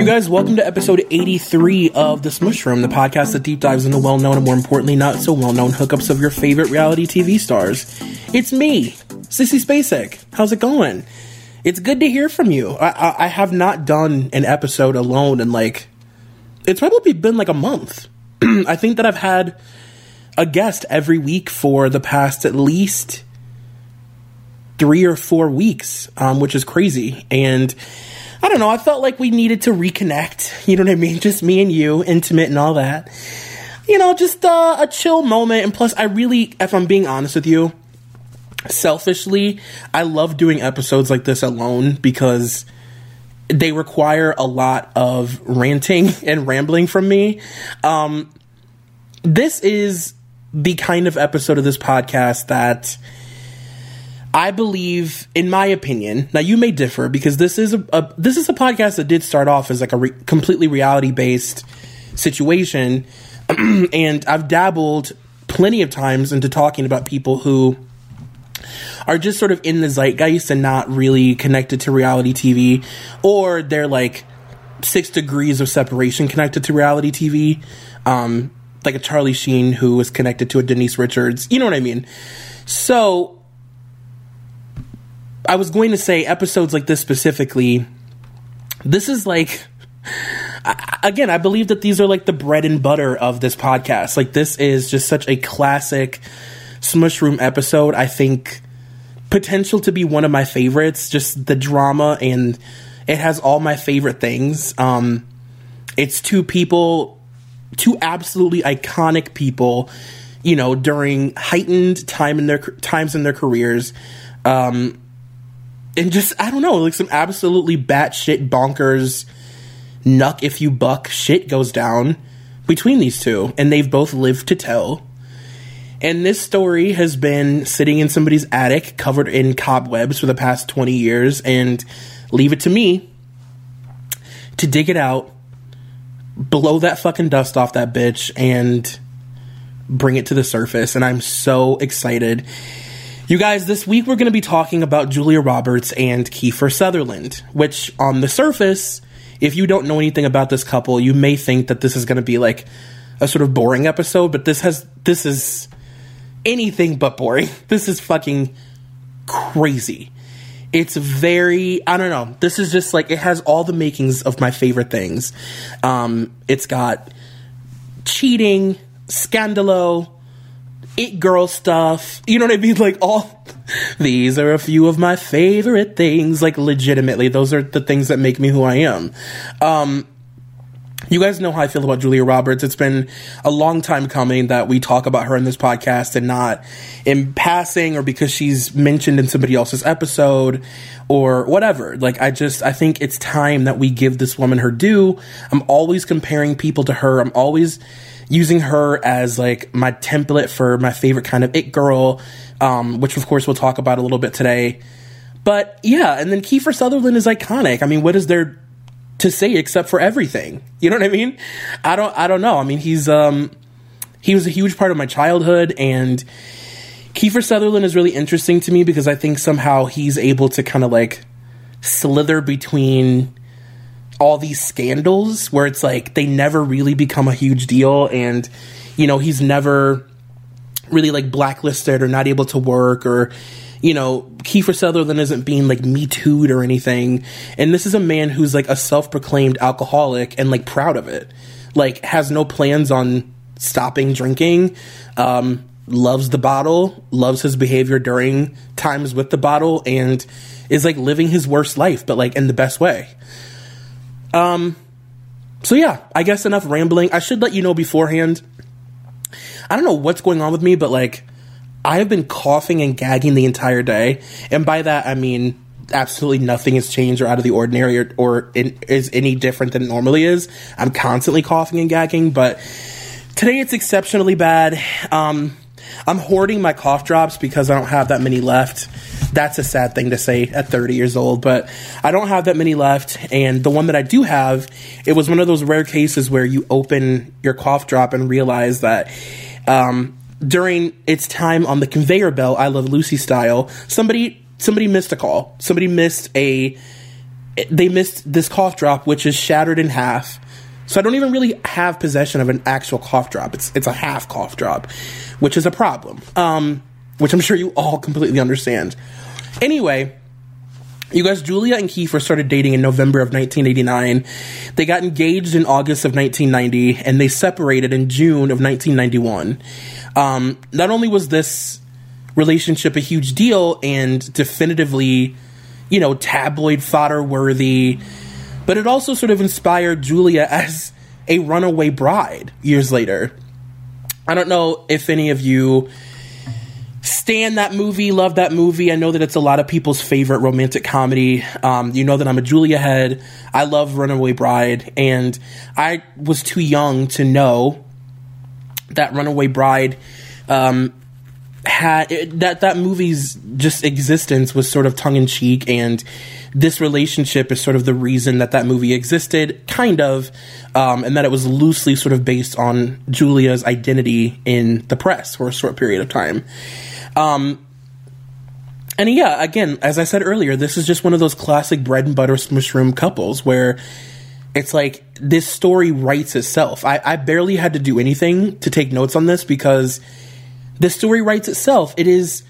You guys, welcome to episode 83 of The Smush Room, the podcast that deep dives into well known and more importantly, not so well known hookups of your favorite reality TV stars. It's me, Sissy Spacek. How's it going? It's good to hear from you. I, I, I have not done an episode alone in like, it's probably been like a month. I think that I've had a guest every week for the past at least three or four weeks, um, which is crazy. And I don't know. I felt like we needed to reconnect. You know what I mean? Just me and you, intimate and all that. You know, just uh, a chill moment. And plus, I really, if I'm being honest with you, selfishly, I love doing episodes like this alone because they require a lot of ranting and rambling from me. Um, this is the kind of episode of this podcast that I believe, in my opinion, now you may differ because this is a, a this is a podcast that did start off as like a re- completely reality based situation, and I've dabbled plenty of times into talking about people who are just sort of in the zeitgeist and not really connected to reality TV, or they're like six degrees of separation connected to reality TV, um, like a Charlie Sheen who is connected to a Denise Richards. You know what I mean? So I was going to say episodes like this specifically. This is like again, I believe that these are like the bread and butter of this podcast. Like this is just such a classic Smush Room episode. I think potential to be one of my favorites. Just the drama and it has all my favorite things. Um, it's two people, two absolutely iconic people, you know, during heightened time in their times in their careers. Um, and just I don't know, like some absolutely batshit bonkers nuck if you buck shit goes down between these two, and they've both lived to tell. And this story has been sitting in somebody's attic, covered in cobwebs for the past twenty years, and leave it to me to dig it out, blow that fucking dust off that bitch, and bring it to the surface. And I'm so excited. You guys, this week we're going to be talking about Julia Roberts and Kiefer Sutherland, which on the surface, if you don't know anything about this couple, you may think that this is going to be like a sort of boring episode, but this has this is anything but boring. This is fucking crazy. It's very I don't know. This is just like it has all the makings of my favorite things. Um it's got cheating, scandalo, it girl stuff. You know what I mean? Like all these are a few of my favorite things. Like legitimately, those are the things that make me who I am. Um, you guys know how I feel about Julia Roberts. It's been a long time coming that we talk about her in this podcast and not in passing or because she's mentioned in somebody else's episode or whatever. Like, I just, I think it's time that we give this woman her due. I'm always comparing people to her. I'm always using her as like my template for my favorite kind of it girl, um, which of course we'll talk about a little bit today. But yeah, and then Kiefer Sutherland is iconic. I mean, what is there to say except for everything? You know what I mean? I don't I don't know. I mean, he's um he was a huge part of my childhood and Kiefer Sutherland is really interesting to me because I think somehow he's able to kind of like slither between all these scandals where it's like they never really become a huge deal and you know he's never really like blacklisted or not able to work or you know Kiefer Sutherland isn't being like me tooed or anything. And this is a man who's like a self-proclaimed alcoholic and like proud of it. Like has no plans on stopping drinking um loves the bottle loves his behavior during times with the bottle and is like living his worst life but like in the best way um, so yeah, I guess enough rambling. I should let you know beforehand. I don't know what's going on with me, but like, I have been coughing and gagging the entire day, and by that I mean absolutely nothing has changed or out of the ordinary or, or in, is any different than it normally is. I'm constantly coughing and gagging, but today it's exceptionally bad. Um, I'm hoarding my cough drops because I don't have that many left. That's a sad thing to say at 30 years old, but I don't have that many left. And the one that I do have, it was one of those rare cases where you open your cough drop and realize that um, during its time on the conveyor belt, I Love Lucy style, somebody somebody missed a call. Somebody missed a they missed this cough drop, which is shattered in half. So I don't even really have possession of an actual cough drop. It's it's a half cough drop, which is a problem. Um, which I'm sure you all completely understand. Anyway, you guys, Julia and Kiefer started dating in November of 1989. They got engaged in August of 1990, and they separated in June of 1991. Um, not only was this relationship a huge deal and definitively, you know, tabloid fodder worthy, but it also sort of inspired Julia as a runaway bride years later. I don't know if any of you stand that movie, love that movie. I know that it's a lot of people's favorite romantic comedy. Um, you know that I'm a Julia head. I love Runaway Bride, and I was too young to know that Runaway Bride um, had it, that that movie's just existence was sort of tongue in cheek, and this relationship is sort of the reason that that movie existed, kind of, um, and that it was loosely sort of based on Julia's identity in the press for a short period of time. Um, and yeah, again, as I said earlier, this is just one of those classic bread and butter Smush Room couples where it's like this story writes itself. I, I barely had to do anything to take notes on this because the story writes itself. It is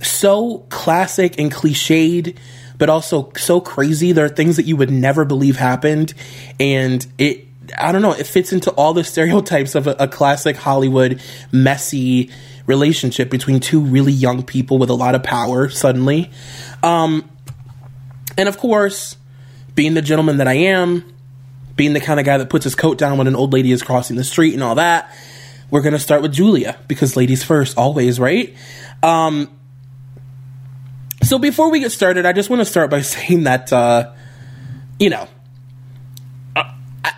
so classic and cliched, but also so crazy. There are things that you would never believe happened, and it. I don't know. It fits into all the stereotypes of a, a classic Hollywood messy relationship between two really young people with a lot of power suddenly. Um, and of course, being the gentleman that I am, being the kind of guy that puts his coat down when an old lady is crossing the street and all that, we're going to start with Julia because ladies first, always, right? Um, so before we get started, I just want to start by saying that, uh, you know,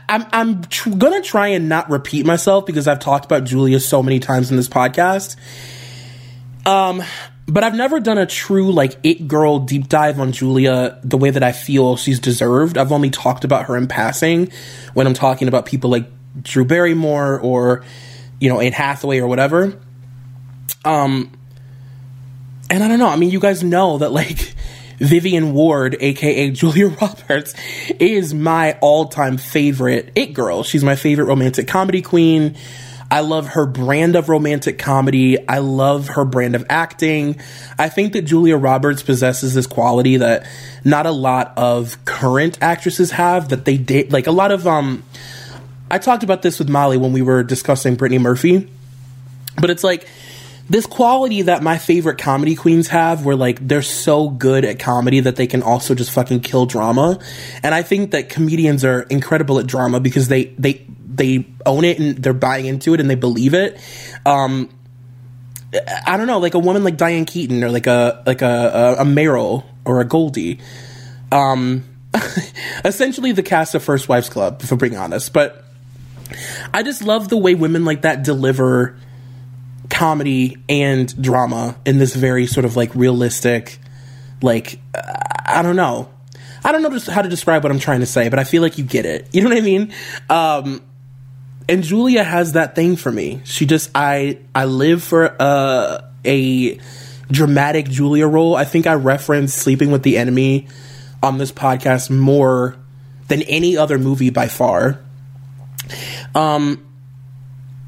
I'm I'm tr- gonna try and not repeat myself because I've talked about Julia so many times in this podcast. Um, but I've never done a true like it girl deep dive on Julia the way that I feel she's deserved. I've only talked about her in passing when I'm talking about people like Drew Barrymore or you know Anne Hathaway or whatever. Um, and I don't know. I mean, you guys know that like Vivian Ward, aka Julia Roberts, is my all time favorite It Girl. She's my favorite romantic comedy queen. I love her brand of romantic comedy. I love her brand of acting. I think that Julia Roberts possesses this quality that not a lot of current actresses have that they date like a lot of um I talked about this with Molly when we were discussing Brittany Murphy. But it's like this quality that my favorite comedy queens have where like they're so good at comedy that they can also just fucking kill drama. And i think that comedians are incredible at drama because they they they own it and they're buying into it and they believe it. Um i don't know like a woman like diane keaton or like a like a a, a meryl or a goldie. Um essentially the cast of first wives club for being honest. But i just love the way women like that deliver comedy and drama in this very sort of like realistic like i don't know. I don't know how to describe what i'm trying to say but i feel like you get it. You know what i mean? Um and julia has that thing for me. She just i i live for uh, a dramatic julia role. I think i referenced sleeping with the enemy on this podcast more than any other movie by far. Um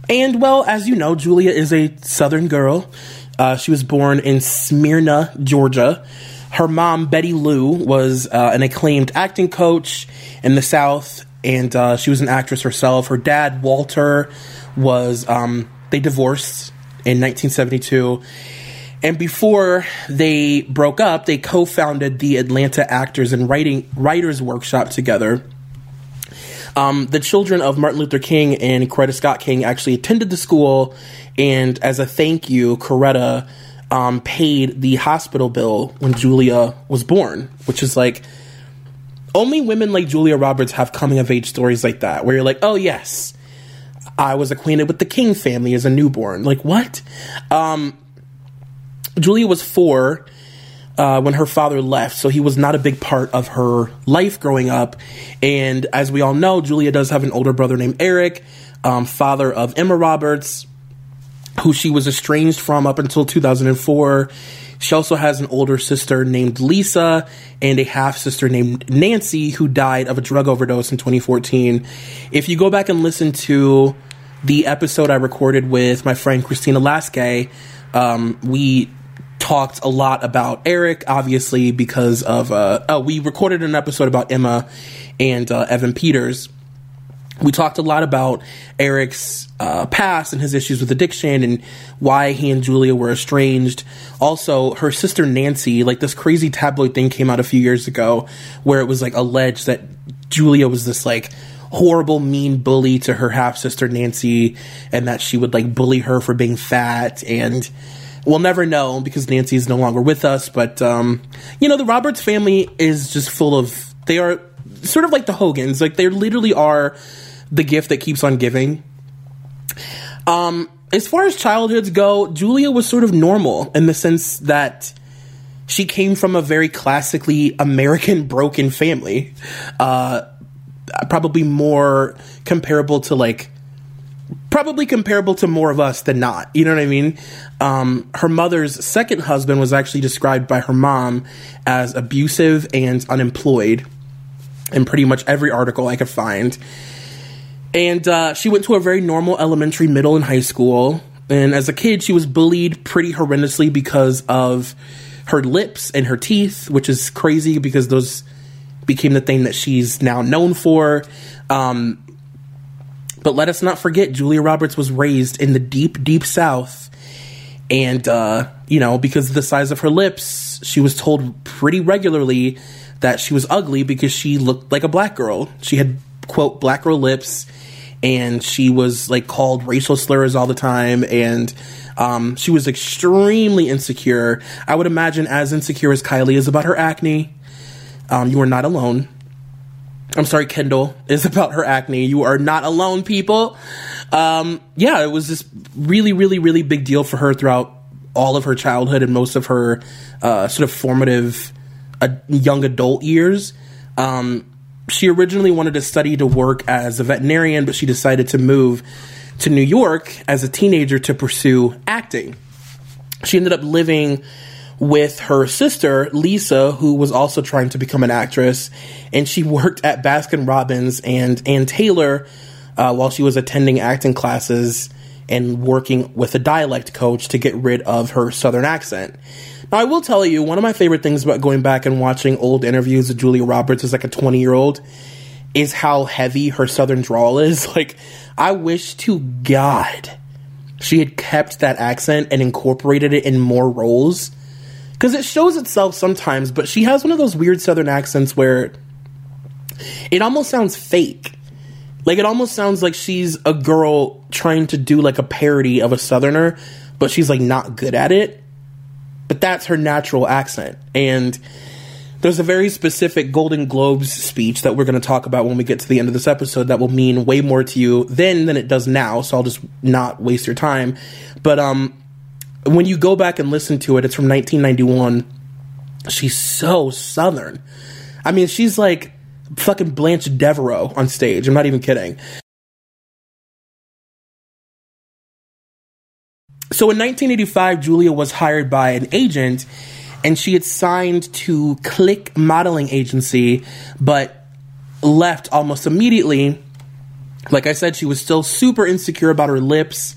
and well, as you know, Julia is a Southern girl. Uh, she was born in Smyrna, Georgia. Her mom, Betty Lou, was uh, an acclaimed acting coach in the South, and uh, she was an actress herself. Her dad, Walter, was um, they divorced in 1972. And before they broke up, they co-founded the Atlanta Actors and Writing Writers Workshop together um, the children of Martin Luther King and Coretta Scott King actually attended the school, and as a thank you, Coretta um, paid the hospital bill when Julia was born, which is like only women like Julia Roberts have coming of age stories like that, where you're like, oh yes, I was acquainted with the King family as a newborn. Like what? Um, Julia was four uh, when her father left, so he was not a big part of her life growing up. And as we all know, Julia does have an older brother named Eric, um, father of Emma Roberts, who she was estranged from up until 2004. She also has an older sister named Lisa and a half sister named Nancy who died of a drug overdose in 2014. If you go back and listen to the episode I recorded with my friend Christina Lasky, um, we talked a lot about Eric, obviously, because of. Uh, oh, we recorded an episode about Emma and uh, Evan Peters we talked a lot about Eric's uh, past and his issues with addiction and why he and Julia were estranged. Also, her sister Nancy, like this crazy tabloid thing came out a few years ago where it was like alleged that Julia was this like horrible, mean bully to her half sister Nancy and that she would like bully her for being fat. And we'll never know because Nancy is no longer with us. But, um, you know, the Roberts family is just full of, they are sort of like the Hogans. Like, they literally are the gift that keeps on giving. Um, as far as childhoods go, Julia was sort of normal in the sense that she came from a very classically American broken family. Uh, probably more comparable to like probably comparable to more of us than not. You know what I mean? Um, her mother's second husband was actually described by her mom as abusive and unemployed in pretty much every article I could find. And uh, she went to a very normal elementary, middle, and high school. And as a kid, she was bullied pretty horrendously because of her lips and her teeth, which is crazy because those became the thing that she's now known for. Um, but let us not forget, Julia Roberts was raised in the deep, deep South. And, uh, you know, because of the size of her lips, she was told pretty regularly that she was ugly because she looked like a black girl. She had, quote, black girl lips and she was like called racial slurs all the time and um, she was extremely insecure. I would imagine as insecure as Kylie is about her acne. Um, you are not alone. I'm sorry, Kendall is about her acne. You are not alone, people. Um, yeah, it was this really, really, really big deal for her throughout all of her childhood and most of her uh, sort of formative uh, young adult years. Um, she originally wanted to study to work as a veterinarian, but she decided to move to New York as a teenager to pursue acting. She ended up living with her sister, Lisa, who was also trying to become an actress, and she worked at Baskin Robbins and Ann Taylor uh, while she was attending acting classes and working with a dialect coach to get rid of her southern accent. Now, I will tell you, one of my favorite things about going back and watching old interviews with Julia Roberts as like a 20 year old is how heavy her southern drawl is. Like, I wish to God she had kept that accent and incorporated it in more roles. Because it shows itself sometimes, but she has one of those weird southern accents where it almost sounds fake. Like, it almost sounds like she's a girl trying to do like a parody of a southerner, but she's like not good at it but that's her natural accent. And there's a very specific Golden Globes speech that we're going to talk about when we get to the end of this episode that will mean way more to you then than it does now. So I'll just not waste your time. But um, when you go back and listen to it, it's from 1991. She's so southern. I mean, she's like fucking Blanche Devereaux on stage. I'm not even kidding. So in 1985, Julia was hired by an agent and she had signed to Click Modeling Agency, but left almost immediately. Like I said, she was still super insecure about her lips,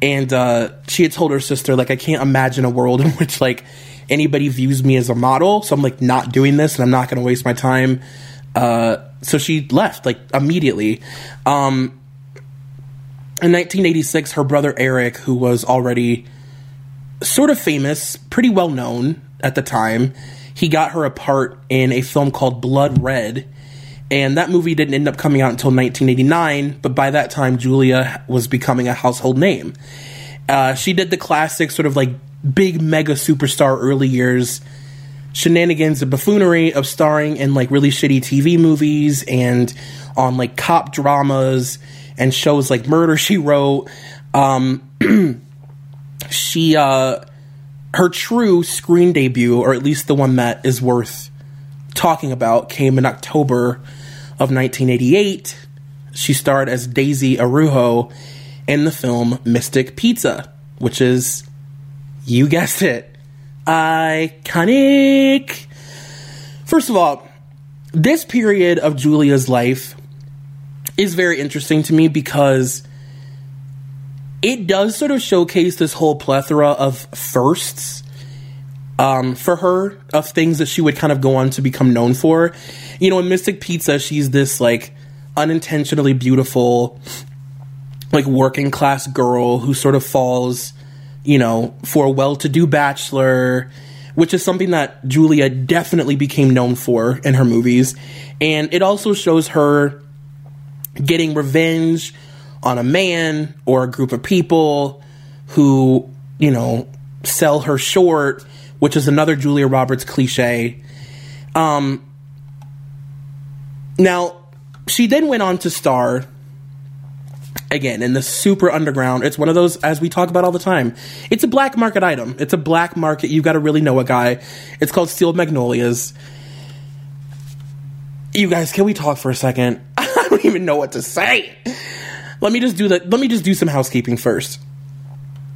and uh, she had told her sister, like, I can't imagine a world in which like anybody views me as a model, so I'm like not doing this, and I'm not going to waste my time. Uh, so she left like immediately. Um, in 1986, her brother Eric, who was already sort of famous, pretty well known at the time, he got her a part in a film called Blood Red. And that movie didn't end up coming out until 1989, but by that time, Julia was becoming a household name. Uh, she did the classic, sort of like big mega superstar early years shenanigans and buffoonery of starring in like really shitty TV movies and on like cop dramas and shows like Murder She Wrote. Um, she uh, her true screen debut, or at least the one that is worth talking about, came in October of 1988. She starred as Daisy Araujo in the film Mystic Pizza, which is, you guessed it, iconic. First of all, this period of Julia's life is very interesting to me because it does sort of showcase this whole plethora of firsts um, for her of things that she would kind of go on to become known for. You know, in Mystic Pizza, she's this like unintentionally beautiful, like working class girl who sort of falls, you know, for a well to do bachelor, which is something that Julia definitely became known for in her movies. And it also shows her getting revenge on a man or a group of people who, you know, sell her short, which is another Julia Roberts cliche. Um, now, she then went on to star again in the super underground. It's one of those, as we talk about all the time, it's a black market item. It's a black market. You've got to really know a guy. It's called Steel Magnolias. You guys, can we talk for a second? I don't even know what to say. Let me just do that. Let me just do some housekeeping first.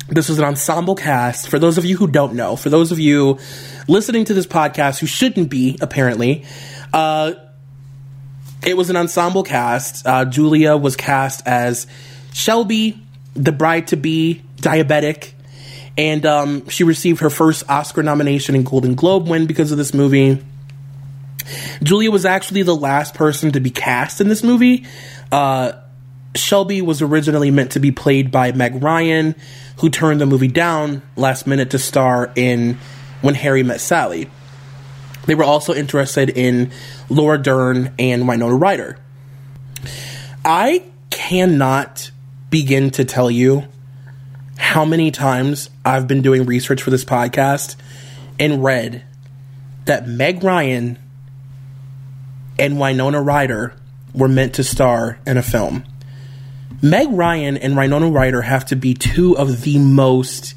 This was an ensemble cast. For those of you who don't know, for those of you listening to this podcast who shouldn't be, apparently, uh, it was an ensemble cast. Uh, Julia was cast as Shelby, the bride to be, diabetic, and um, she received her first Oscar nomination and Golden Globe win because of this movie. Julia was actually the last person to be cast in this movie. Uh, Shelby was originally meant to be played by Meg Ryan, who turned the movie down last minute to star in When Harry Met Sally. They were also interested in Laura Dern and Winona Ryder. I cannot begin to tell you how many times I've been doing research for this podcast and read that Meg Ryan and Winona Ryder were meant to star in a film. Meg Ryan and Winona Ryder have to be two of the most.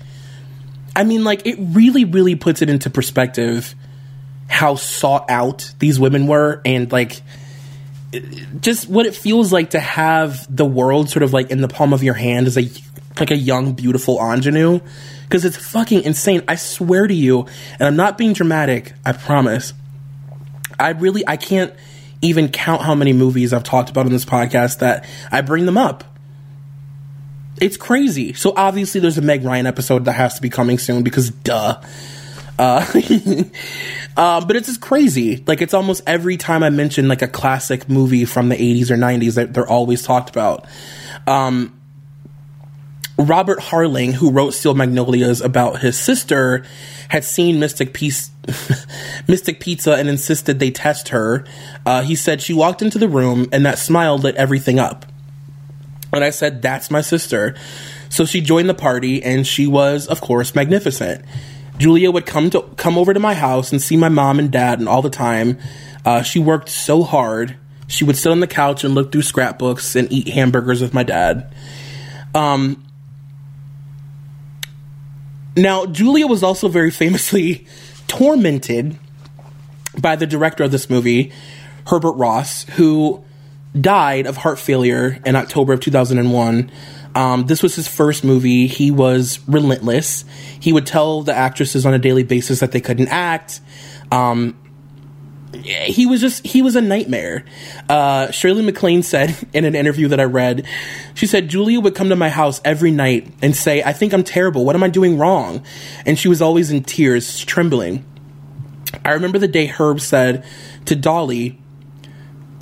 I mean, like, it really, really puts it into perspective how sought out these women were and, like, just what it feels like to have the world sort of like in the palm of your hand as a like a young beautiful ingenue because it's fucking insane i swear to you and i'm not being dramatic i promise i really i can't even count how many movies i've talked about on this podcast that i bring them up it's crazy. So obviously, there's a Meg Ryan episode that has to be coming soon because duh. Uh, uh, but it's just crazy. Like it's almost every time I mention like a classic movie from the 80s or 90s that they're always talked about. Um, Robert Harling, who wrote Steel Magnolias about his sister, had seen Mystic Mystic Pizza and insisted they test her. Uh, he said she walked into the room and that smile lit everything up. And I said, That's my sister. So she joined the party, and she was, of course, magnificent. Julia would come to come over to my house and see my mom and dad, and all the time, uh, she worked so hard. She would sit on the couch and look through scrapbooks and eat hamburgers with my dad. Um, now, Julia was also very famously tormented by the director of this movie, Herbert Ross, who died of heart failure in October of 2001. Um, this was his first movie. He was relentless. He would tell the actresses on a daily basis that they couldn't act. Um, he was just he was a nightmare. Uh, Shirley MacLaine said in an interview that I read, she said Julia would come to my house every night and say, "I think I'm terrible. What am I doing wrong?" And she was always in tears, trembling. I remember the day Herb said to Dolly,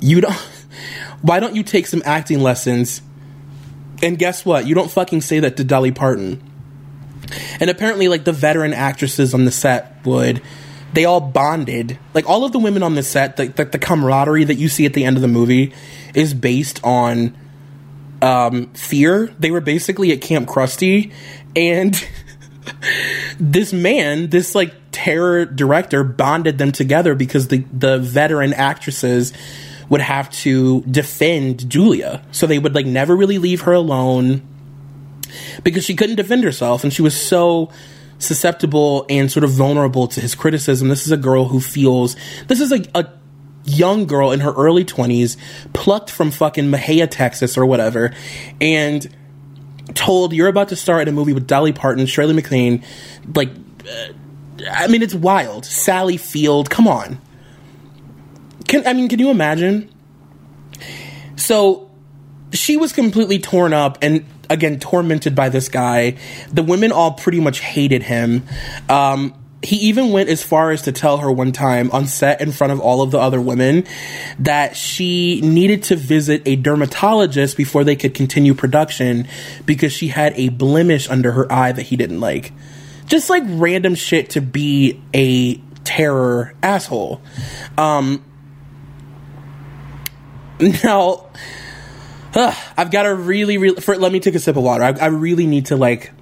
"You don't." why don't you take some acting lessons? And guess what? You don't fucking say that to Dolly Parton. And apparently, like the veteran actresses on the set would, they all bonded. Like all of the women on the set, the, the, the camaraderie that you see at the end of the movie is based on um, fear. They were basically at Camp Krusty, and this man, this like terror director, bonded them together because the the veteran actresses would have to defend Julia. So they would like never really leave her alone because she couldn't defend herself and she was so susceptible and sort of vulnerable to his criticism. This is a girl who feels this is a, a young girl in her early 20s plucked from fucking Mexia, Texas or whatever and told you're about to start in a movie with Dolly Parton, Shirley MacLaine, like uh, I mean, it's wild. Sally Field, come on. Can I mean, can you imagine? So she was completely torn up and again tormented by this guy. The women all pretty much hated him. Um, he even went as far as to tell her one time on set in front of all of the other women that she needed to visit a dermatologist before they could continue production because she had a blemish under her eye that he didn't like. Just like random shit to be a terror asshole. Um, now, I've got to really, really. For, let me take a sip of water. I, I really need to like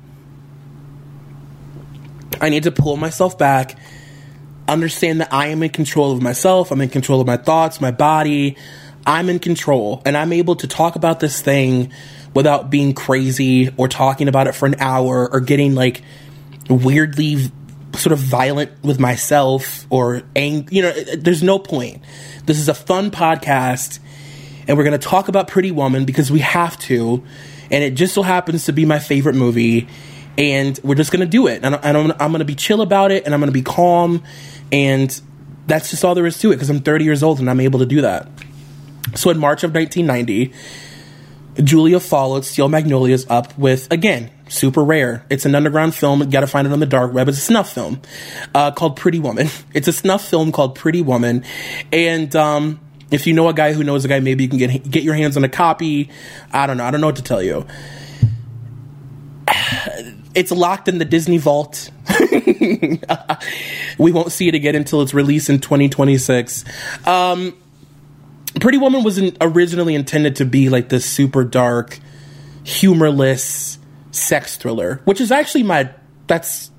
I need to pull myself back, understand that I am in control of myself, I'm in control of my thoughts, my body. I'm in control, and I'm able to talk about this thing without being crazy or talking about it for an hour or getting like weirdly sort of violent with myself or angry. you know there's no point this is a fun podcast and we're going to talk about pretty woman because we have to and it just so happens to be my favorite movie and we're just gonna do it. And, I, am I'm gonna be chill about it, and I'm gonna be calm, and that's just all there is to it. Because I'm 30 years old and I'm able to do that. So in March of 1990, Julia followed Steel Magnolias up with again super rare. It's an underground film. You got to find it on the dark web. It's a snuff film uh, called Pretty Woman. It's a snuff film called Pretty Woman, and um, if you know a guy who knows a guy, maybe you can get get your hands on a copy. I don't know. I don't know what to tell you it's locked in the Disney vault. we won't see it again until it's released in 2026. Um, Pretty Woman wasn't originally intended to be like this super dark, humorless sex thriller, which is actually my that's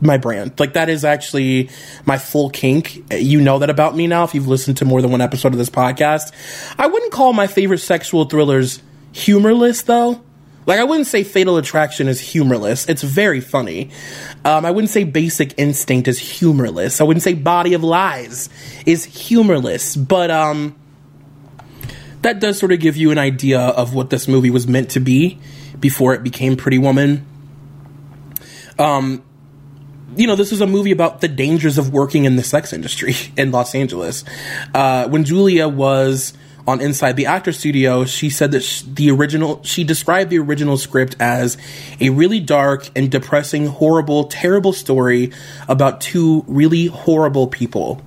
my brand. Like that is actually my full kink. You know that about me now if you've listened to more than one episode of this podcast. I wouldn't call my favorite sexual thrillers humorless though. Like I wouldn't say Fatal Attraction is humorless. It's very funny. Um, I wouldn't say Basic Instinct is humorless. I wouldn't say Body of Lies is humorless. But um, that does sort of give you an idea of what this movie was meant to be before it became Pretty Woman. Um, you know, this is a movie about the dangers of working in the sex industry in Los Angeles. Uh, when Julia was on Inside the Actor Studio, she said that the original, she described the original script as a really dark and depressing, horrible, terrible story about two really horrible people.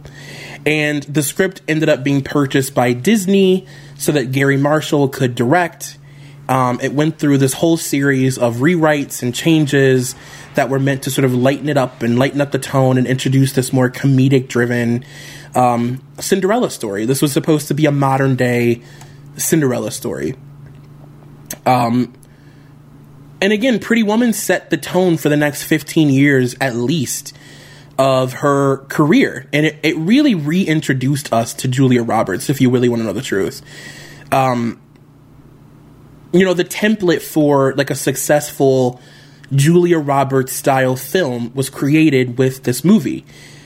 And the script ended up being purchased by Disney so that Garry Marshall could direct. Um, it went through this whole series of rewrites and changes that were meant to sort of lighten it up and lighten up the tone and introduce this more comedic driven um, Cinderella story. This was supposed to be a modern day Cinderella story. Um, and again, Pretty Woman set the tone for the next 15 years at least of her career. And it, it really reintroduced us to Julia Roberts, if you really want to know the truth. Um, you know, the template for like a successful Julia Roberts style film was created with this movie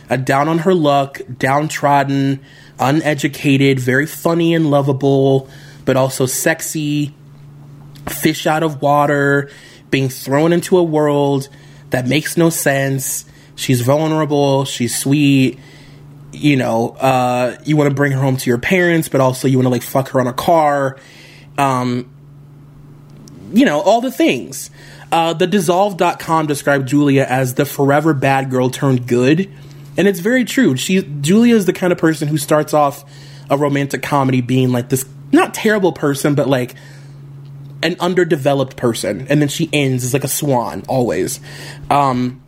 a down on her luck, downtrodden, uneducated, very funny and lovable, but also sexy, fish out of water, being thrown into a world that makes no sense. She's vulnerable, she's sweet. You know, uh, you want to bring her home to your parents, but also you want to like fuck her on a car. Um, you know, all the things. Uh, the dissolve.com described Julia as the forever bad girl turned good and it's very true. She Julia is the kind of person who starts off a romantic comedy being like this not terrible person, but like an underdeveloped person, and then she ends as like a swan always. Um,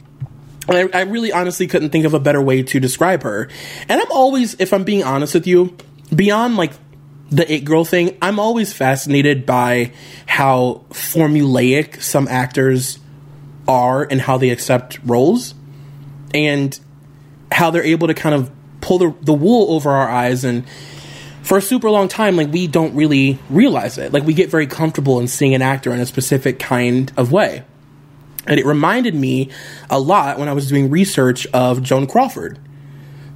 I, I really honestly couldn't think of a better way to describe her. And I'm always, if I'm being honest with you, beyond like the it girl thing, I'm always fascinated by how formulaic some actors are and how they accept roles. And how they're able to kind of pull the, the wool over our eyes and for a super long time like we don't really realize it like we get very comfortable in seeing an actor in a specific kind of way and it reminded me a lot when i was doing research of joan crawford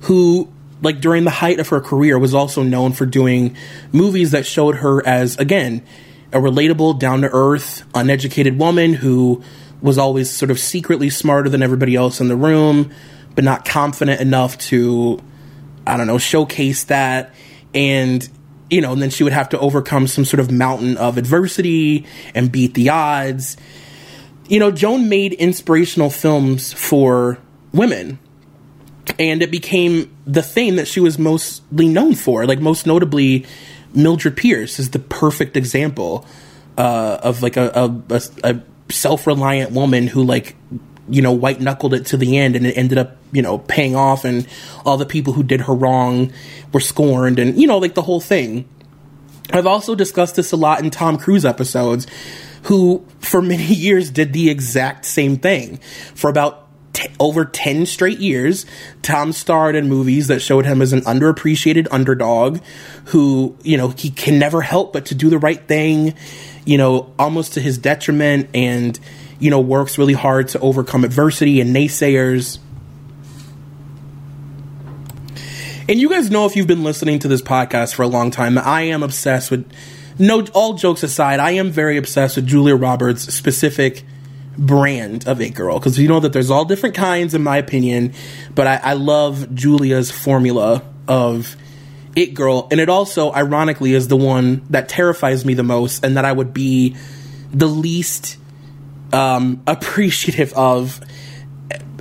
who like during the height of her career was also known for doing movies that showed her as again a relatable down to earth uneducated woman who was always sort of secretly smarter than everybody else in the room but not confident enough to, I don't know, showcase that. And, you know, and then she would have to overcome some sort of mountain of adversity and beat the odds. You know, Joan made inspirational films for women. And it became the thing that she was mostly known for. Like, most notably, Mildred Pierce is the perfect example uh, of like a, a, a, self reliant woman who like you know white knuckled it to the end and it ended up you know paying off and all the people who did her wrong were scorned and you know like the whole thing. I've also discussed this a lot in Tom Cruise episodes who for many years did the exact same thing. For about t- over 10 straight years, Tom starred in movies that showed him as an underappreciated underdog who, you know, he can never help but to do the right thing you know, almost to his detriment and, you know, works really hard to overcome adversity and naysayers. And you guys know if you've been listening to this podcast for a long time, I am obsessed with no all jokes aside, I am very obsessed with Julia Roberts' specific brand of It Girl. Because you know that there's all different kinds in my opinion, but I, I love Julia's formula of it Girl, and it also, ironically, is the one that terrifies me the most, and that I would be the least um, appreciative of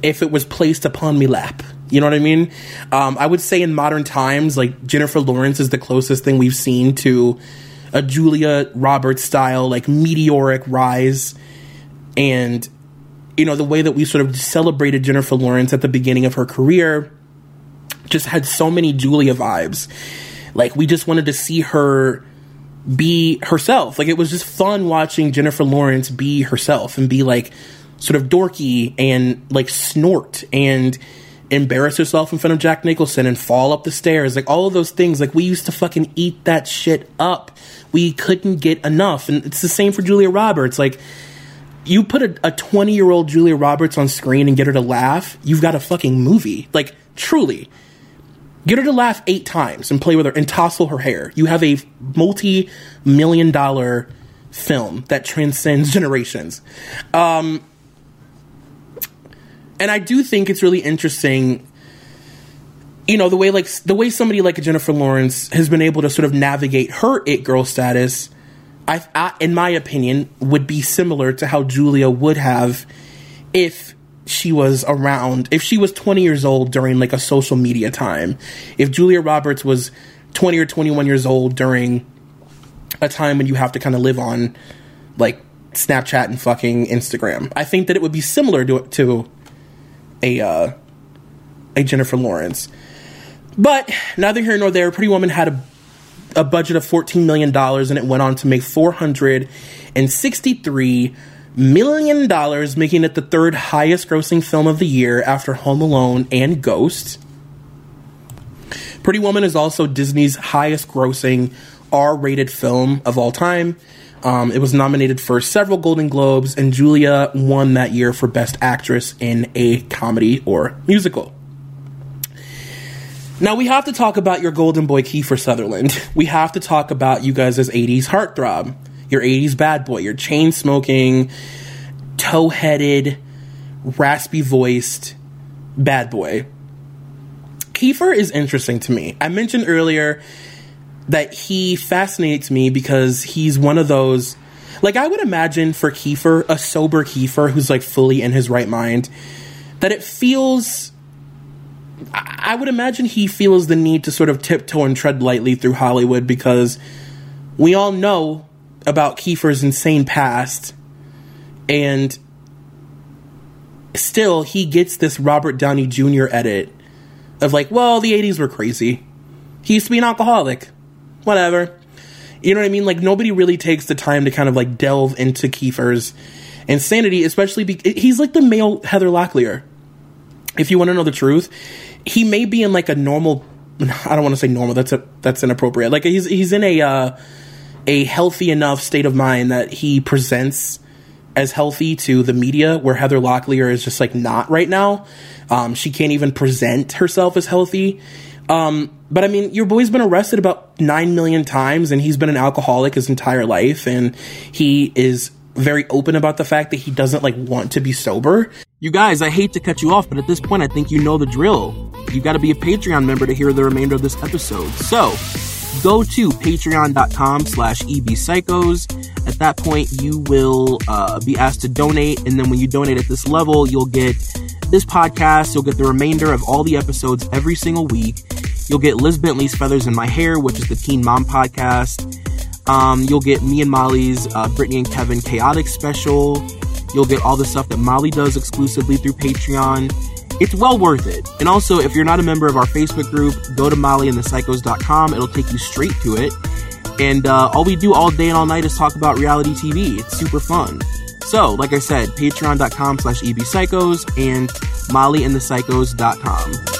if it was placed upon me lap. You know what I mean? Um, I would say in modern times, like Jennifer Lawrence is the closest thing we've seen to a Julia Roberts style, like meteoric rise. And, you know, the way that we sort of celebrated Jennifer Lawrence at the beginning of her career just had so many Julia vibes. Like we just wanted to see her be herself. Like it was just fun watching Jennifer Lawrence be herself and be like sort of dorky and like snort and embarrass herself in front of Jack Nicholson and fall up the stairs. Like all of those things. Like we used to fucking eat that shit up. We couldn't get enough. And it's the same for Julia Roberts. Like you put a 20 year old Julia Roberts on screen and get her to laugh, you've got a fucking movie. Like truly. Get her to laugh eight times and play with her and tousle her hair. You have a multi million dollar film that transcends generations. Um, and I do think it's really interesting, you know, the way like the way somebody like Jennifer Lawrence has been able to sort of navigate her it girl status. I, I in my opinion, would be similar to how Julia would have if she was around, if she was 20 years old during like a social media time, if Julia Roberts was 20 or 21 years old during a time when you have to kind of live on like Snapchat and fucking Instagram, I think that it would be similar to to a uh, a Jennifer Lawrence. But neither here nor there. Pretty Woman had a a budget of $14 million and it went on to make 463 million dollars, making it the third highest grossing film of the year after Home Alone and Ghost. Pretty Woman is also Disney's highest grossing R rated film of all time. Um, it was nominated for several Golden Globes, and Julia won that year for Best Actress in a Comedy or Musical. Now, we have to talk about your golden boy Kiefer Sutherland. We have to talk about you guys as 80s heartthrob your 80s bad boy, your chain smoking, toe headed, raspy voiced bad boy. Kiefer is interesting to me. I mentioned earlier that he fascinates me because he's one of those. Like, I would imagine for Kiefer, a sober Kiefer who's like fully in his right mind, that it feels. I would imagine he feels the need to sort of tiptoe and tread lightly through Hollywood because we all know about Kiefer's insane past, and still he gets this Robert Downey Jr. edit of like, well, the 80s were crazy. He used to be an alcoholic. Whatever. You know what I mean? Like nobody really takes the time to kind of like delve into Kiefer's insanity, especially he's like the male Heather Locklear. If you want to know the truth, he may be in like a normal I don't want to say normal. That's a that's inappropriate. Like he's he's in a uh, a healthy enough state of mind that he presents as healthy to the media, where Heather Locklear is just like not right now. Um, she can't even present herself as healthy. Um, but I mean, your boy's been arrested about nine million times, and he's been an alcoholic his entire life, and he is very open about the fact that he doesn't like want to be sober. You guys, I hate to cut you off, but at this point, I think you know the drill. You got to be a Patreon member to hear the remainder of this episode. So, go to patreon.com slash ebpsychos. At that point, you will uh, be asked to donate, and then when you donate at this level, you'll get this podcast, you'll get the remainder of all the episodes every single week. You'll get Liz Bentley's Feathers in My Hair, which is the Teen Mom podcast. Um, you'll get me and Molly's uh, Britney and Kevin Chaotic special. You'll get all the stuff that Molly does exclusively through Patreon. It's well worth it. And also, if you're not a member of our Facebook group, go to mollyandthepsychos.com. It'll take you straight to it. And uh, all we do all day and all night is talk about reality TV. It's super fun. So, like I said, patreon.com slash ebpsychos and mollyandthepsychos.com.